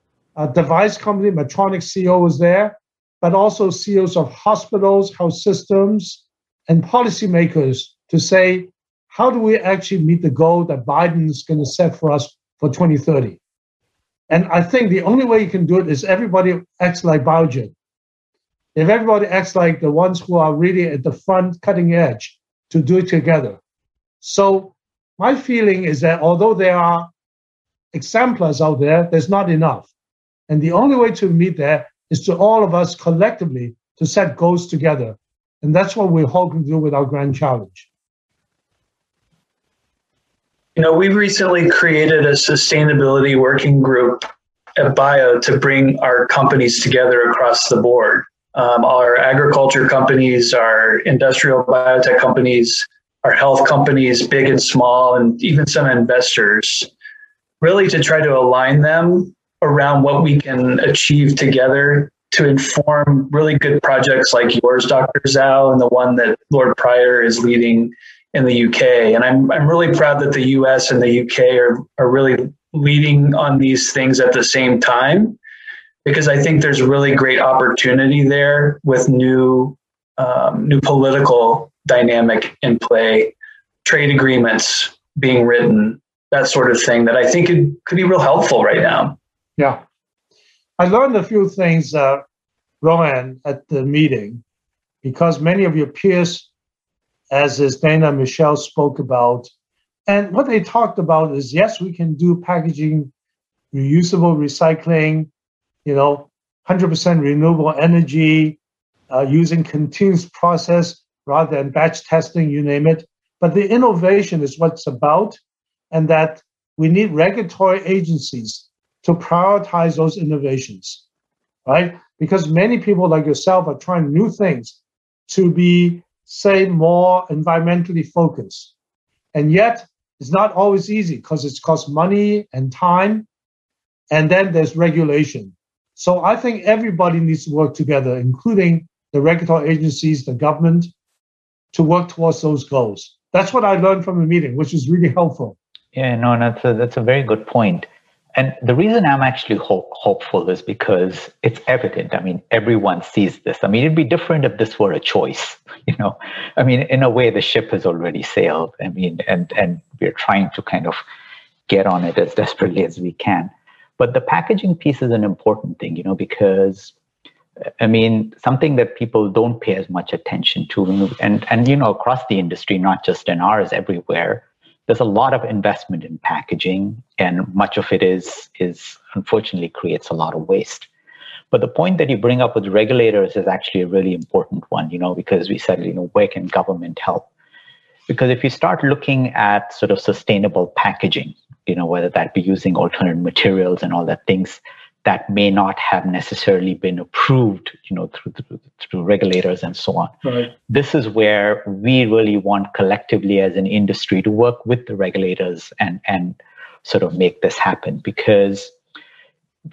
D: Device company, Medtronic CEO was there, but also CEOs of hospitals, health systems, and policymakers to say, how do we actually meet the goal that Biden is going to set for us for 2030? And I think the only way you can do it is everybody acts like Biogen if everybody acts like the ones who are really at the front cutting edge to do it together. So my feeling is that although there are exemplars out there, there's not enough. And the only way to meet that is to all of us collectively to set goals together. And that's what we're hoping to do with our grand challenge.
B: You know, we've recently created a sustainability working group at Bio to bring our companies together across the board um, our agriculture companies, our industrial biotech companies, our health companies, big and small, and even some investors, really to try to align them around what we can achieve together to inform really good projects like yours, Dr. Dzau, and the one that Lord Prior is leading in the UK. And I'm, I'm really proud that the US and the UK are, are really leading on these things at the same time because I think there's really great opportunity there with new um, new political dynamic in play, trade agreements being written, that sort of thing that I think it could be real helpful right now.
D: Yeah. I learned a few things uh, Rohin at the meeting because many of your peers, as is Dana Michelle spoke about, and what they talked about is yes, we can do packaging, reusable recycling, you know, 100% renewable energy, uh, using continuous process rather than batch testing, you name it. But the innovation is what's about, and that we need regulatory agencies to prioritize those innovations, right? Because many people like yourself are trying new things to be, say, more environmentally focused. And yet, it's not always easy because it's cost money and time. And then there's regulation. So I think everybody needs to work together, including the regulatory agencies, the government, to work towards those goals. That's what I learned from the meeting, which is really helpful.
E: Yeah, no, that's a, that's a very good point. And the reason I'm actually hope, hopeful is because it's evident. I mean, everyone sees this. I mean, it'd be different if this were a choice, you know. I mean, in a way, the ship has already sailed. I mean, and and we're trying to kind of get on it as desperately as we can. But the packaging piece is an important thing, you know, because I mean, something that people don't pay as much attention to, and and you know, across the industry, not just in ours, everywhere there's a lot of investment in packaging and much of it is is unfortunately creates a lot of waste. But the point that you bring up with regulators is actually a really important one you know because we said you know where can government help? Because if you start looking at sort of sustainable packaging you know whether that be using alternate materials and all that things that may not have necessarily been approved, you know, through, through, through regulators and so on. Right. This is where we really want collectively as an industry to work with the regulators and and sort of make this happen because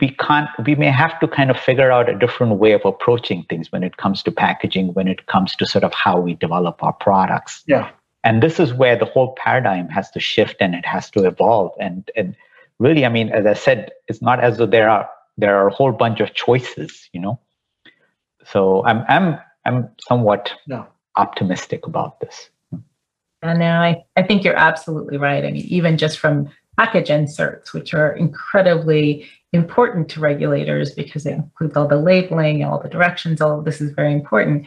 E: we can't we may have to kind of figure out a different way of approaching things when it comes to packaging when it comes to sort of how we develop our products
D: yeah
E: and this is where the whole paradigm has to shift and it has to evolve and and really i mean as i said it's not as though there are there are a whole bunch of choices, you know. So I'm I'm I'm somewhat no. optimistic about this.
A: And I, I think you're absolutely right. I mean, even just from package inserts, which are incredibly important to regulators because they include all the labeling, all the directions, all of this is very important.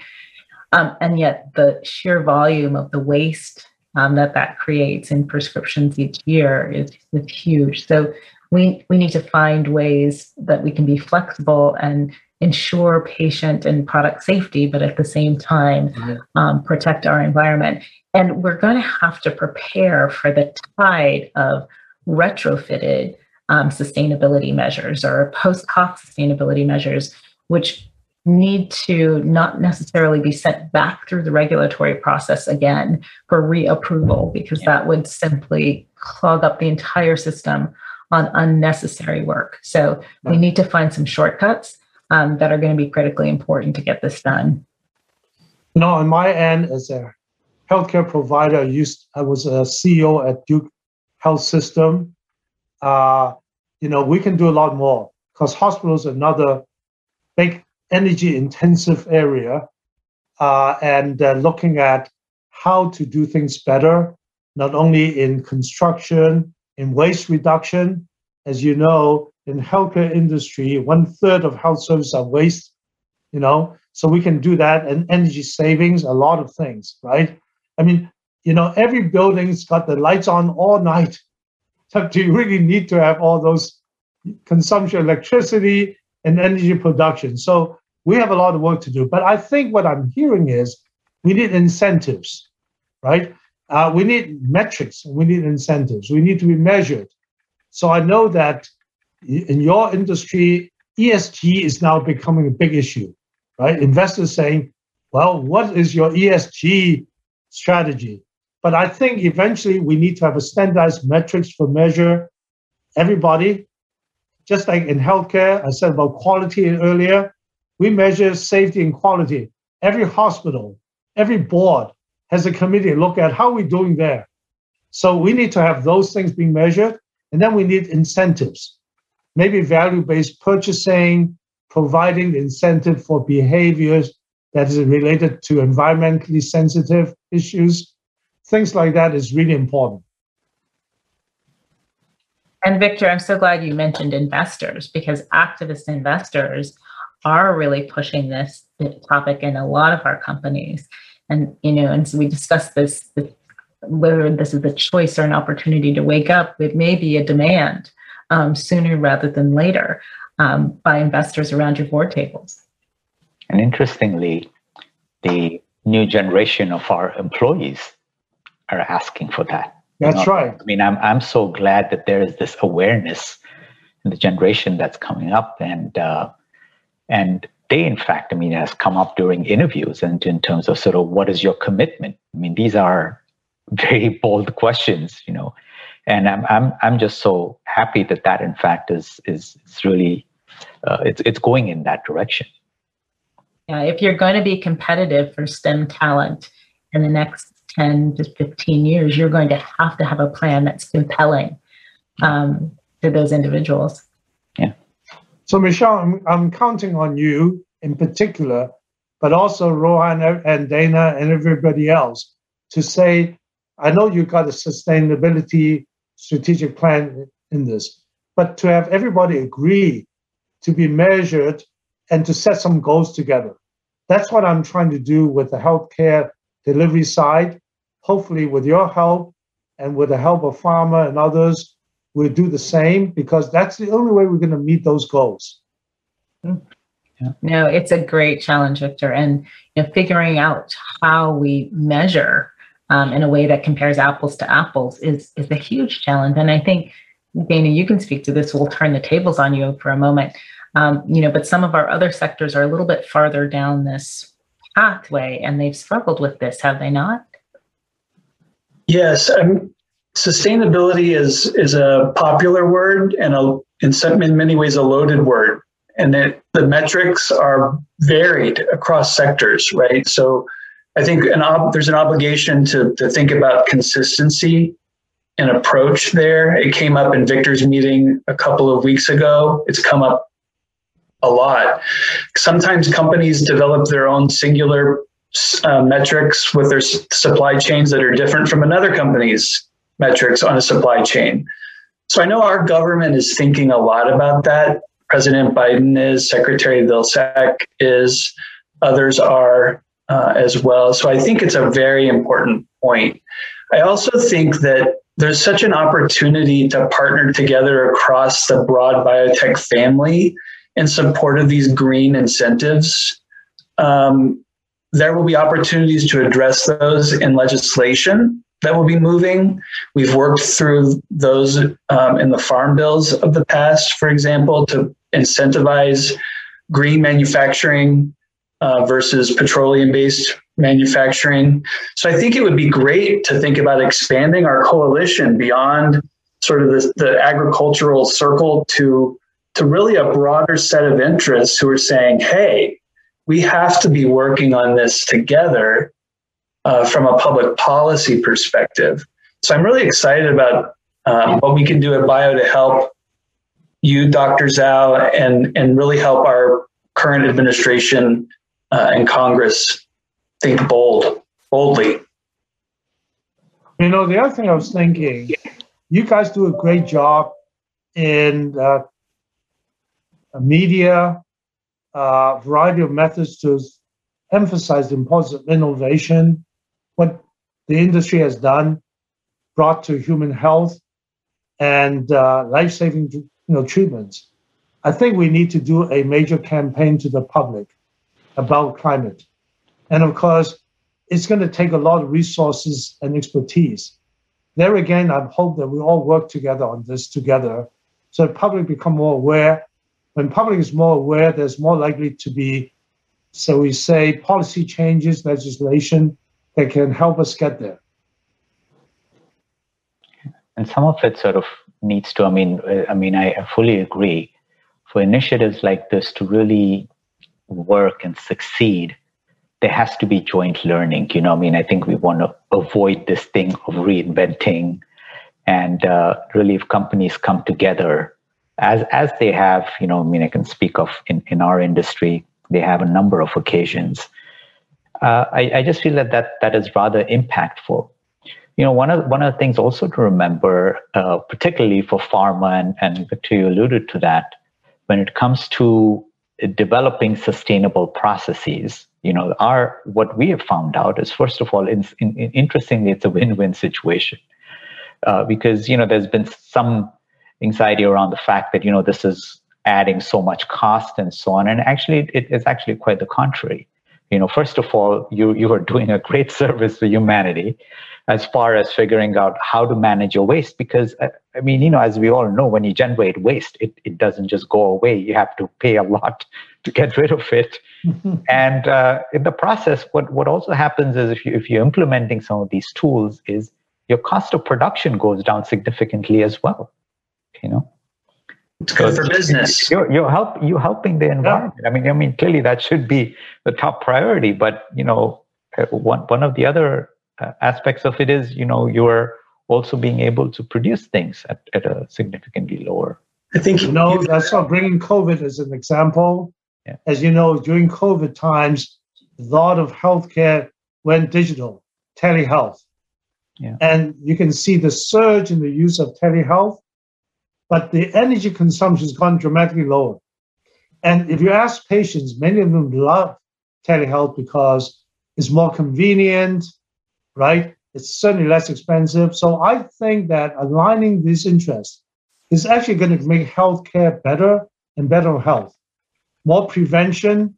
A: Um, and yet the sheer volume of the waste um, that that creates in prescriptions each year is, is huge. So we, we need to find ways that we can be flexible and ensure patient and product safety, but at the same time, mm-hmm. um, protect our environment. And we're going to have to prepare for the tide of retrofitted um, sustainability measures or post cost sustainability measures, which need to not necessarily be sent back through the regulatory process again for reapproval, because yeah. that would simply clog up the entire system on unnecessary work. So we need to find some shortcuts um, that are going to be critically important to get this done.
D: No, on my end, as a healthcare provider, I used I was a CEO at Duke Health System. Uh, you know, we can do a lot more because hospitals are another big energy intensive area, uh, and uh, looking at how to do things better, not only in construction, in waste reduction. As you know, in healthcare industry, one third of health services are waste, you know, so we can do that and energy savings, a lot of things, right? I mean, you know, every building's got the lights on all night. So do you really need to have all those consumption electricity and energy production? So we have a lot of work to do. But I think what I'm hearing is we need incentives, right? Uh, we need metrics, we need incentives, we need to be measured. So I know that in your industry, ESG is now becoming a big issue, right? Investors saying, well, what is your ESG strategy? But I think eventually we need to have a standardized metrics for measure everybody. Just like in healthcare, I said about quality earlier, we measure safety and quality. Every hospital, every board, has a committee look at how we're doing there. So we need to have those things being measured, and then we need incentives, maybe value-based purchasing, providing the incentive for behaviors that is related to environmentally sensitive issues. Things like that is really important.
A: And Victor, I'm so glad you mentioned investors because activist investors are really pushing this topic in a lot of our companies. And, you know, and so we discussed this, whether this is a choice or an opportunity to wake up, it may be a demand um, sooner rather than later um, by investors around your board tables.
E: And interestingly, the new generation of our employees are asking for that.
D: That's you know? right.
E: I mean, I'm I'm so glad that there is this awareness in the generation that's coming up, and uh, and they, in fact, I mean, has come up during interviews and in terms of sort of what is your commitment. I mean, these are very bold questions, you know, and I'm I'm I'm just so happy that that in fact is is, is really uh, it's it's going in that direction.
A: Yeah, if you're going to be competitive for STEM talent in the next 10 to 15 years, you're going to have to have a plan that's compelling um, to those individuals.
D: So, Michelle, I'm, I'm counting on you in particular, but also Rohin and Dana and everybody else to say, I know you have got a sustainability strategic plan in this, but to have everybody agree to be measured and to set some goals together. That's what I'm trying to do with the healthcare delivery side. Hopefully, with your help and with the help of pharma and others, we'll do the same because that's the only way we're going to meet those goals.
A: Yeah. No, it's a great challenge, Victor, and you know, figuring out how we measure um, in a way that compares apples to apples is is a huge challenge. And I think Dana, you can speak to this. We'll turn the tables on you for a moment. Um, you know, but some of our other sectors are a little bit farther down this pathway, and they've struggled with this, have they not?
B: Yes, um, sustainability is is a popular word and a, in some in many ways a loaded word, and it, the metrics are varied across sectors, right? So, I think an ob- there's an obligation to to think about consistency and approach there. It came up in Victor's meeting a couple of weeks ago. It's come up a lot. Sometimes companies develop their own singular uh, metrics with their supply chains that are different from another company's metrics on a supply chain. So I know our government is thinking a lot about that. President Biden is, Secretary Vilsack is, others are uh, as well. So I think it's a very important point. I also think that there's such an opportunity to partner together across the broad biotech family in support of these green incentives. Um, there will be opportunities to address those in legislation that will be moving. We've worked through those um, in the farm bills of the past, for example, to incentivize green manufacturing uh, versus petroleum based manufacturing. So I think it would be great to think about expanding our coalition beyond sort of the, the agricultural circle to to really a broader set of interests who are saying, hey, we have to be working on this together uh, from a public policy perspective. So I'm really excited about um, what we can do at Bio to help you, Dr. Dzau, and, and really help our current administration uh, and Congress think bold, boldly.
D: You know, the other thing I was thinking, you guys do a great job in uh, media, a uh, variety of methods to emphasize the importance of innovation, what the industry has done, brought to human health and uh, life-saving you know, treatments. I think we need to do a major campaign to the public about climate. And of course, it's going to take a lot of resources and expertise. There again, I hope that we all work together on this together so the public become more aware when public is more aware, there's more likely to be, so we say, policy changes, legislation that can help us get there.
E: And some of it sort of needs to. I mean, uh, I mean, I fully agree. For initiatives like this to really work and succeed, there has to be joint learning. You know, I mean, I think we want to avoid this thing of reinventing, and uh, really, if companies come together as as they have, you know, I mean, I can speak of in, in our industry, they have a number of occasions. Uh, I, I just feel that, that that is rather impactful. You know, one of one of the things also to remember, uh, particularly for pharma, and and Victor, alluded to that, when it comes to developing sustainable processes you know our what we have found out is first of all in, in, interestingly it's a win-win situation. Uh, because you know there's been some anxiety around the fact that you know this is adding so much cost and so on. And actually it is actually quite the contrary you know first of all you you are doing a great service to humanity as far as figuring out how to manage your waste because uh, i mean you know as we all know when you generate waste it, it doesn't just go away. You have to pay a lot to get rid of it. And uh, in the process what what also happens is if you if you're implementing some of these tools is your cost of production goes down significantly as well you know
B: it's good for business.
E: You're, you're help you helping the environment. Yeah. I mean, I mean, clearly that should be the top priority. But you know, uh, one one of the other uh, aspects of it is, you know, you're also being able to produce things at, at a significantly lower.
D: I think you know that's what bringing COVID as an example. Yeah. As you know, during COVID times, a lot of healthcare went digital, telehealth. Yeah. And you can see the surge in the use of telehealth but the energy consumption has gone dramatically lower. And if you ask patients, many of them love telehealth because it's more convenient, right? It's certainly less expensive. So I think that aligning these interests is actually going to make healthcare better and better health. More prevention,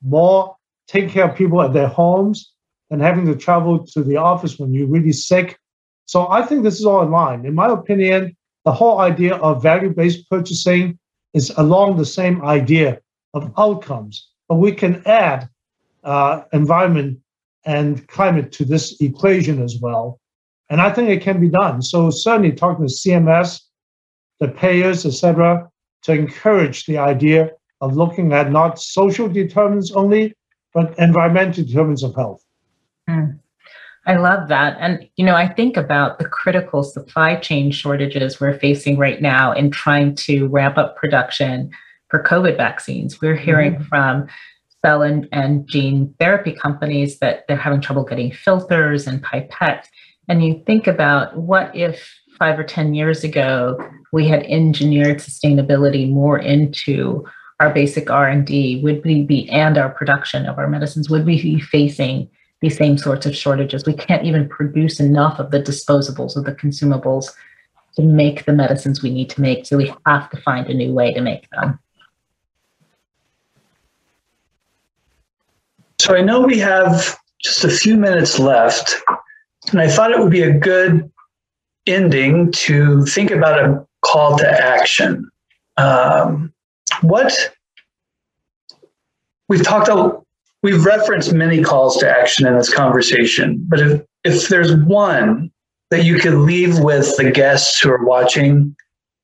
D: more taking care of people at their homes than having to travel to the office when you're really sick. So I think this is all in line. In my opinion, the whole idea of value based purchasing is along the same idea of outcomes, but we can add uh, environment and climate to this equation as well. And I think it can be done. So certainly talking to CMS, the payers, etc., to encourage the idea of looking at not social determinants only, but environmental determinants of health.
A: Mm. I love that. And, you know, I think about the critical supply chain shortages we're facing right now in trying to ramp up production for COVID vaccines. We're hearing mm-hmm. from cell and, and gene therapy companies that they're having trouble getting filters and pipettes. And you think about what if five or 10 years ago we had engineered sustainability more into our basic r&d would we be and our production of our medicines would we be facing these same sorts of shortages. We can't even produce enough of the disposables or the consumables to make the medicines we need to make. So we have to find a new way to make them.
B: So I know we have just a few minutes left, and I thought it would be a good ending to think about a call to action. Um, what we've talked a, We've referenced many calls to action in this conversation, but if, if there's one that you could leave with the guests who are watching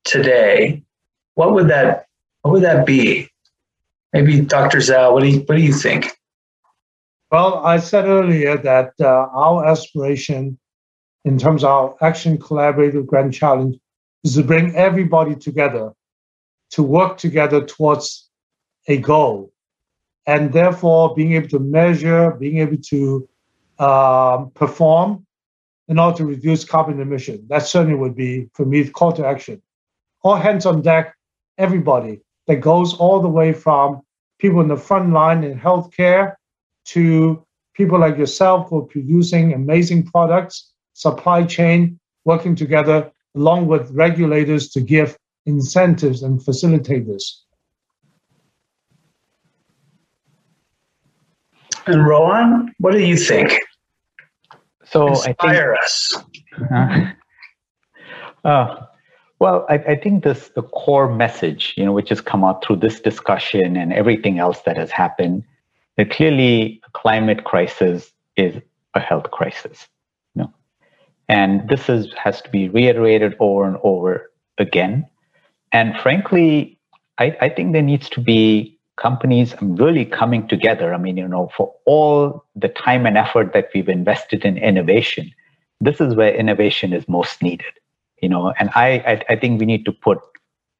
B: today, what would that what would that be? Maybe Dr. Dzau, what do you what do you think?
D: Well, I said earlier that uh, our aspiration in terms of our Action Collaborative Grand Challenge is to bring everybody together to work together towards a goal and therefore being able to measure, being able to um, perform in order to reduce carbon emission. That certainly would be, for me, call to action. All hands on deck, everybody that goes all the way from people in the front line in healthcare to people like yourself who are producing amazing products, supply chain, working together along with regulators to give incentives and facilitate
B: And Rohin, what do you think?
E: So
B: Inspire I think, us.
E: Uh, uh, well, I, I, think this the core message, you know, which has come out through this discussion and everything else that has happened, that clearly a climate crisis is a health crisis. You know? And this is has to be reiterated over and over again. And frankly, I, I think there needs to be companies really coming together. I mean, you know, for all the time and effort that we've invested in innovation, this is where innovation is most needed. You know, and I I, I think we need to put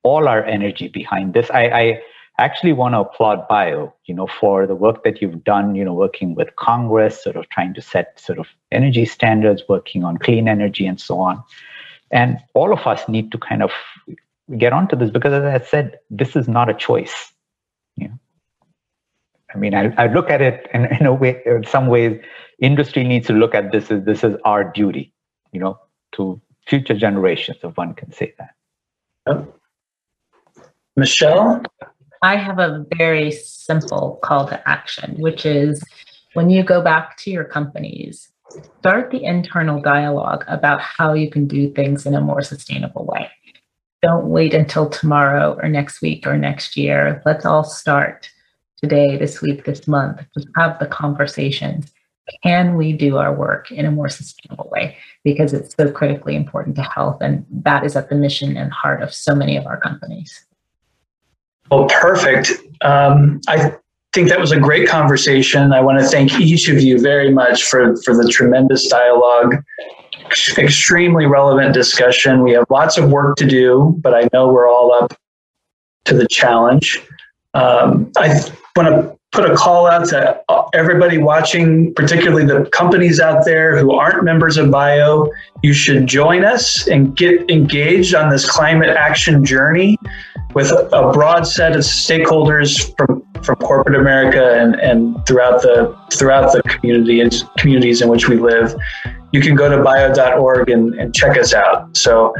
E: all our energy behind this. I, I actually want to applaud Bio, you know, for the work that you've done, you know, working with Congress, sort of trying to set sort of energy standards, working on clean energy and so on. And all of us need to kind of get onto this because as I said, this is not a choice Yeah. I mean, I, I look at it in, in a way, in some ways, industry needs to look at this as this is our duty, you know, to future generations, if one can say that.
B: Michelle?
A: I have a very simple call to action, which is when you go back to your companies, start the internal dialogue about how you can do things in a more sustainable way. Don't wait until tomorrow or next week or next year. Let's all start today, this week, this month. Just have the conversations. Can we do our work in a more sustainable way? Because it's so critically important to health. And that is at the mission and heart of so many of our companies.
B: Well, perfect. Um, I think that was a great conversation. I want to thank each of you very much for, for the tremendous dialogue, extremely relevant discussion. We have lots of work to do, but I know we're all up to the challenge. Um, I want to put a call out to everybody watching, particularly the companies out there who aren't members of BIO. You should join us and get engaged on this climate action journey with a broad set of stakeholders from, from corporate America and, and throughout the throughout the community and communities in which we live. You can go to bio.org and, and check us out. So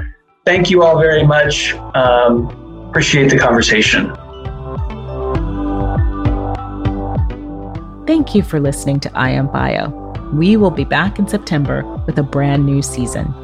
B: thank you all very much. Um, appreciate the conversation.
A: Thank you for listening to I Am Bio. We will be back in September with a brand new season.